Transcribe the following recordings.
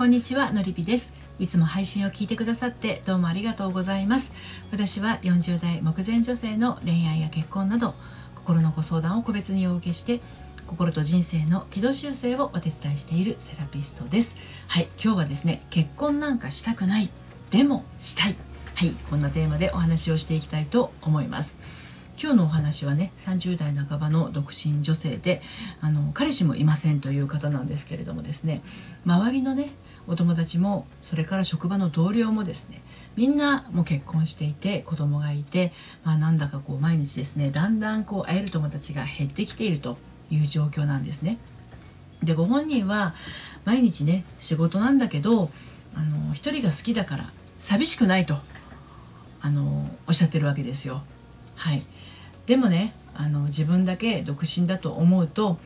こんにちはのりぴです。いつも配信を聞いてくださってどうもありがとうございます。私は40代目前女性の恋愛や結婚など心のご相談を個別にお受けして心と人生の軌道修正をお手伝いしているセラピストです。はい今日はですね結婚なんかしたくない。でもしたい。はいこんなテーマでお話をしていきたいと思います。今日のお話はね30代半ばの独身女性であの彼氏もいませんという方なんですけれどもですね周りのねお友達もそれから職場の同僚もですねみんなもう結婚していて子供がいて、まあ、なんだかこう毎日ですねだんだんこう会える友達が減ってきているという状況なんですね。でご本人は毎日ね仕事なんだけどあの一人が好きだから寂しくないとあのおっしゃってるわけですよ。はい、でもねあの自分だけ独身だと思うと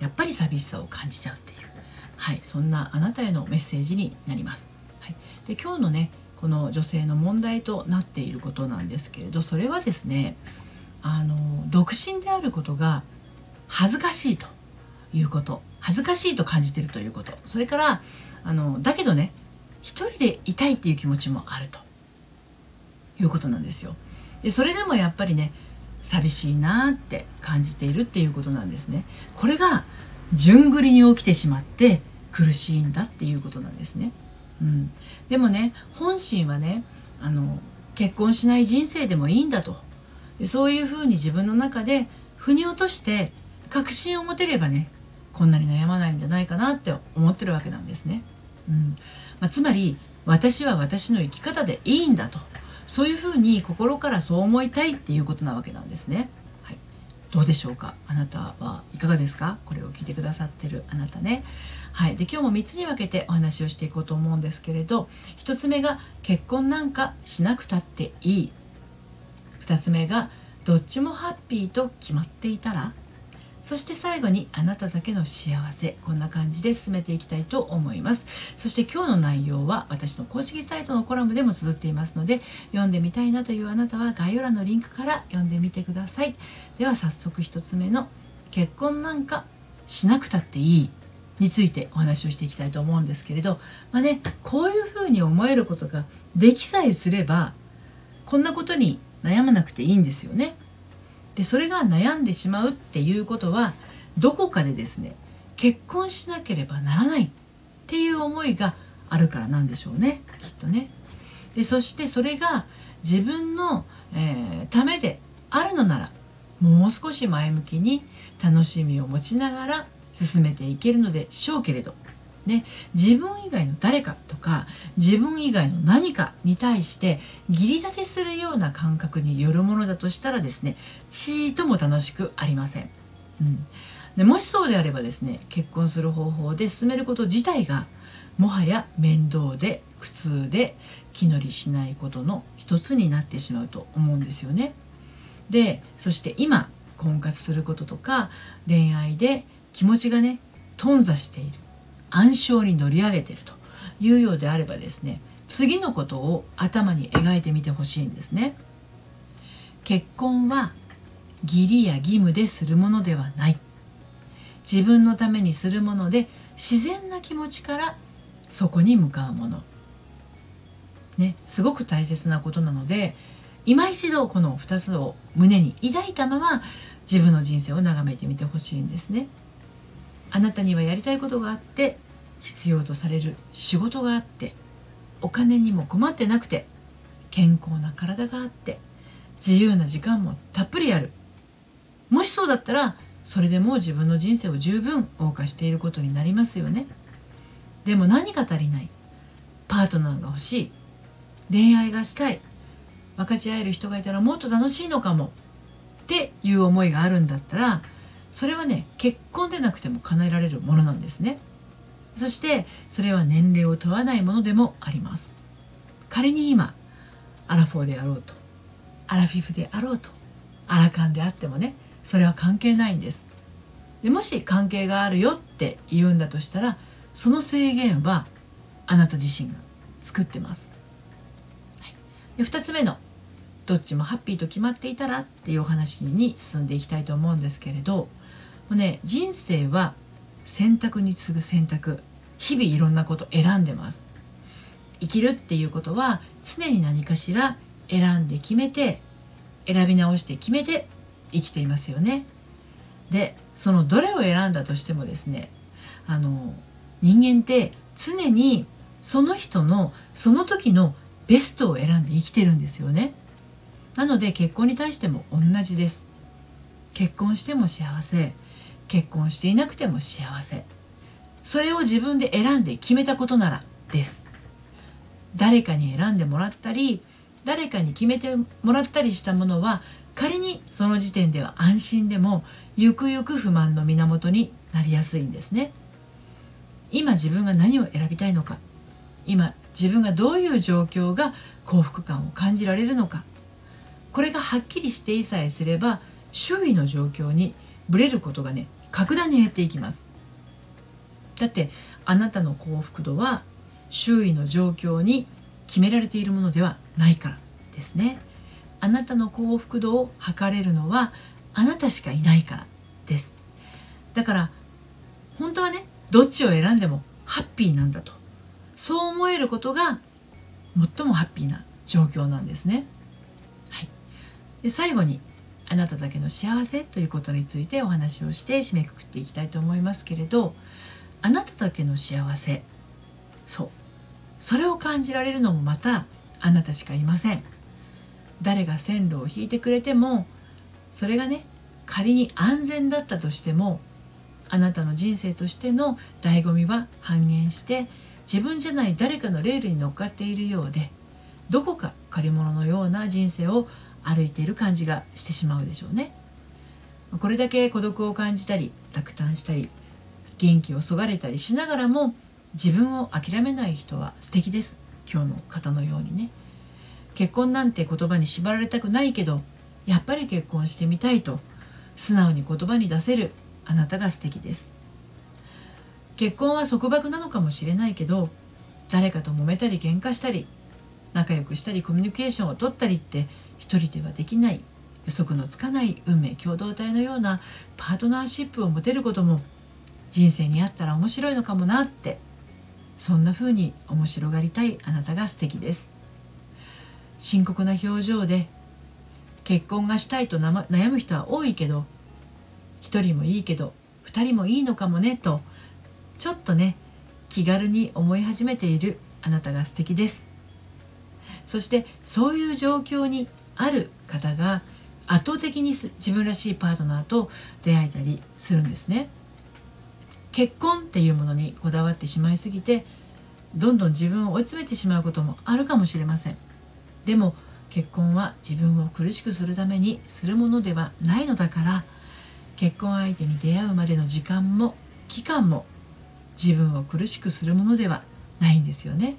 やっぱり寂しさを感じちゃうって、はい、そんなあなたへのメッセージになります。はい、で今日のねこの女性の問題となっていることなんですけれどそれはですねあの独身であることが恥ずかしいということ恥ずかしいと感じているということそれからあのだけどね一人でいたいっていう気持ちもあるということなんですよ。でそれでもやっぱりね寂しいなって感じているっていうことなんですねこれが順繰りに起きてしまって苦しいんだっていうことなんですね、うん、でもね本心はねあの結婚しない人生でもいいんだと。そういうふうに自分の中で腑に落として確信を持てればねこんなに悩まないんじゃないかなって思ってるわけなんですね、うん。まあ、つまり私は私の生き方でいいんだと。そういうふうに心からそう思いたいっていうことなわけなんですね。どうでしょうか？あなたはいかがですか？これを聞いてくださってるあなたね。はい、で今日も3つに分けてお話をしていこうと思うんですけれど1つ目が結婚なんかしなくたっていい。2つ目がどっちもハッピーと決まっていたらそして最後にあなただけの幸せこんな感じで進めていきたいと思います。そして今日の内容は私の公式サイトのコラムでも綴っていますので読んでみたいなというあなたは概要欄のリンクから読んでみてください。では早速1つ目の結婚なんかしなくたっていいについてお話をしていきたいと思うんですけれどまあねこういうふうに思えることができさえすればこんなことに悩まなくていいんですよね。でそれが悩んでしまうっていうことはどこかでですね結婚しなければならないっていう思いがあるからなんでしょうねきっとね。でそしてそれが自分の、えー、ためであるのならもう少し前向きに楽しみを持ちながら進めていけるのでしょうけれどね、自分以外の誰かとか自分以外の何かに対して義理立てするような感覚によるものだとしたらですねちーとも楽しくありません、うん、でもしそうであればですね結婚する方法で進めること自体がもはや面倒で苦痛で気乗りしないことの一つになってしまうと思うんですよね。でそして今婚活することとか恋愛で気持ちがね頓挫している。暗礁に乗り上げてるというようであればですね次のことを頭に描いてみてほしいんですね。結婚は義理や義務でするものではない。自分のためにするもので自然な気持ちからそこに向かうもの。ねすごく大切なことなので今一度この2つを胸に抱いたまま自分の人生を眺めてみてほしいんですね。あなたにはやりたいことがあって必要とされる仕事があってお金にも困ってなくて健康な体があって自由な時間もたっぷりある。もしそうだったらそれでもう自分の人生を十分謳歌していることになりますよね。でも何か足りない。パートナーが欲しい。恋愛がしたい。分かち合える人がいたらもっと楽しいのかも。っていう思いがあるんだったらそれはね結婚でなくても叶えられるものなんですね。そしてそれは年齢を問わないものでもあります。仮に今アラフォーであろうとアラフィフであろうとアラカンであってもねそれは関係ないんです。でもし関係があるよって言うんだとしたらその制限はあなた自身が作ってます、はい、で2つ目のどっちもハッピーと決まっていたらっていうお話に進んでいきたいと思うんですけれどうね人生は選択に次ぐ選択。日々いろんなこと選んでます。生きるっていうことは常に何かしら選んで決めて選び直して決めて生きていますよね。でそのどれを選んだとしてもですねあの人間って常にその人のその時のベストを選んで生きてるんですよね。なので結婚に対しても同じです。結婚しても幸せ。結婚していなくても幸せ。それを自分で選んで決めたことならです。誰かに選んでもらったり誰かに決めてもらったりしたものは仮にその時点では安心でもゆくゆく不満の源になりやすいんですね。今自分が何を選びたいのか。今自分がどういう状況が幸福感を感じられるのか。これがはっきりしていさえすれば周囲の状況にぶれることがね格段に減っていきます。だってあなたの幸福度は周囲の状況に決められているものではないからですね。あなたの幸福度を測れるのはあなたしかいないからです。だから本当はねどっちを選んでもハッピーなんだと。そう思えることが最もハッピーな状況なんですね。はい、で最後にあなただけの幸せということについてお話をして締めくくっていきたいと思いますけれどあなただけの幸せ。そう。それを感じられるのもまたあなたしかいません。誰が線路を引いてくれてもそれがね仮に安全だったとしてもあなたの人生としての醍醐味は半減して自分じゃない誰かのレールに乗っかっているようでどこか借り物のような人生を歩いている感じがしてしまうでしょうね。これだけ孤独を感じたり落胆したり元気をそがれたりしながらも自分を諦めない人は素敵です。今日の方のようにね。結婚なんて言葉に縛られたくないけどやっぱり結婚してみたいと素直に言葉に出せるあなたが素敵です。結婚は束縛なのかもしれないけど誰かと揉めたり喧嘩したり仲良くしたりコミュニケーションを取ったりって一人ではできない予測のつかない運命共同体のようなパートナーシップを持てることも人生にあったら面白いのかもなってそんな風に面白がりたいあなたが素敵です。深刻な表情で結婚がしたいと悩む人は多いけど一人もいいけど二人もいいのかもねとちょっとね気軽に思い始めているあなたが素敵です。そしてそういう状況にある方が圧倒的に自分らしいパートナーと出会えたりするんですね。結婚っていうものにこだわってしまいすぎてどんどん自分を追い詰めてしまうこともあるかもしれません。でも結婚は自分を苦しくするためにするものではないのだから結婚相手に出会うまでの時間も期間も自分を苦しくするものではないんですよね。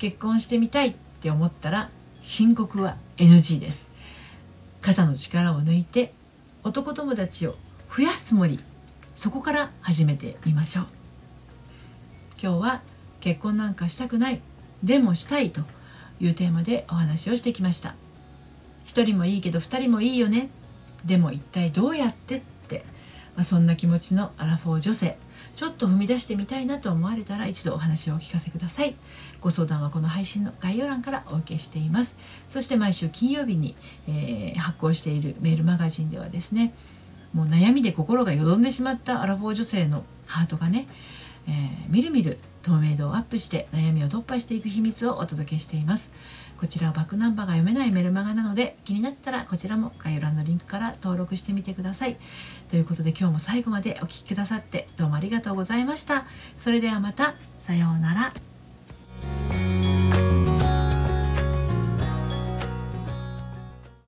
結婚してみたいって思ったら申告は NG です。肩の力を抜いて男友達を増やすつもり。そこから始めてみましょう。今日は結婚なんかしたくない。でもしたいというテーマでお話をしてきました。一人もいいけど二人もいいよね。でも一体どうやってって、まあ、そんな気持ちのアラフォー女性。ちょっと踏み出してみたいなと思われたら一度お話をお聞かせください。ご相談はこの配信の概要欄からお受けしています。そして毎週金曜日に、えー、発行しているメールマガジンではですねもう悩みで心がよどんでしまったアラフォー女性のハートがね、えー、みるみる透明度をアップして悩みを突破していく秘密をお届けしています。こちらはバックナンバーが読めないメルマガなので気になったらこちらも概要欄のリンクから登録してみてください。ということで今日も最後までお聴きくださってどうもありがとうございました。それではまた。さようなら。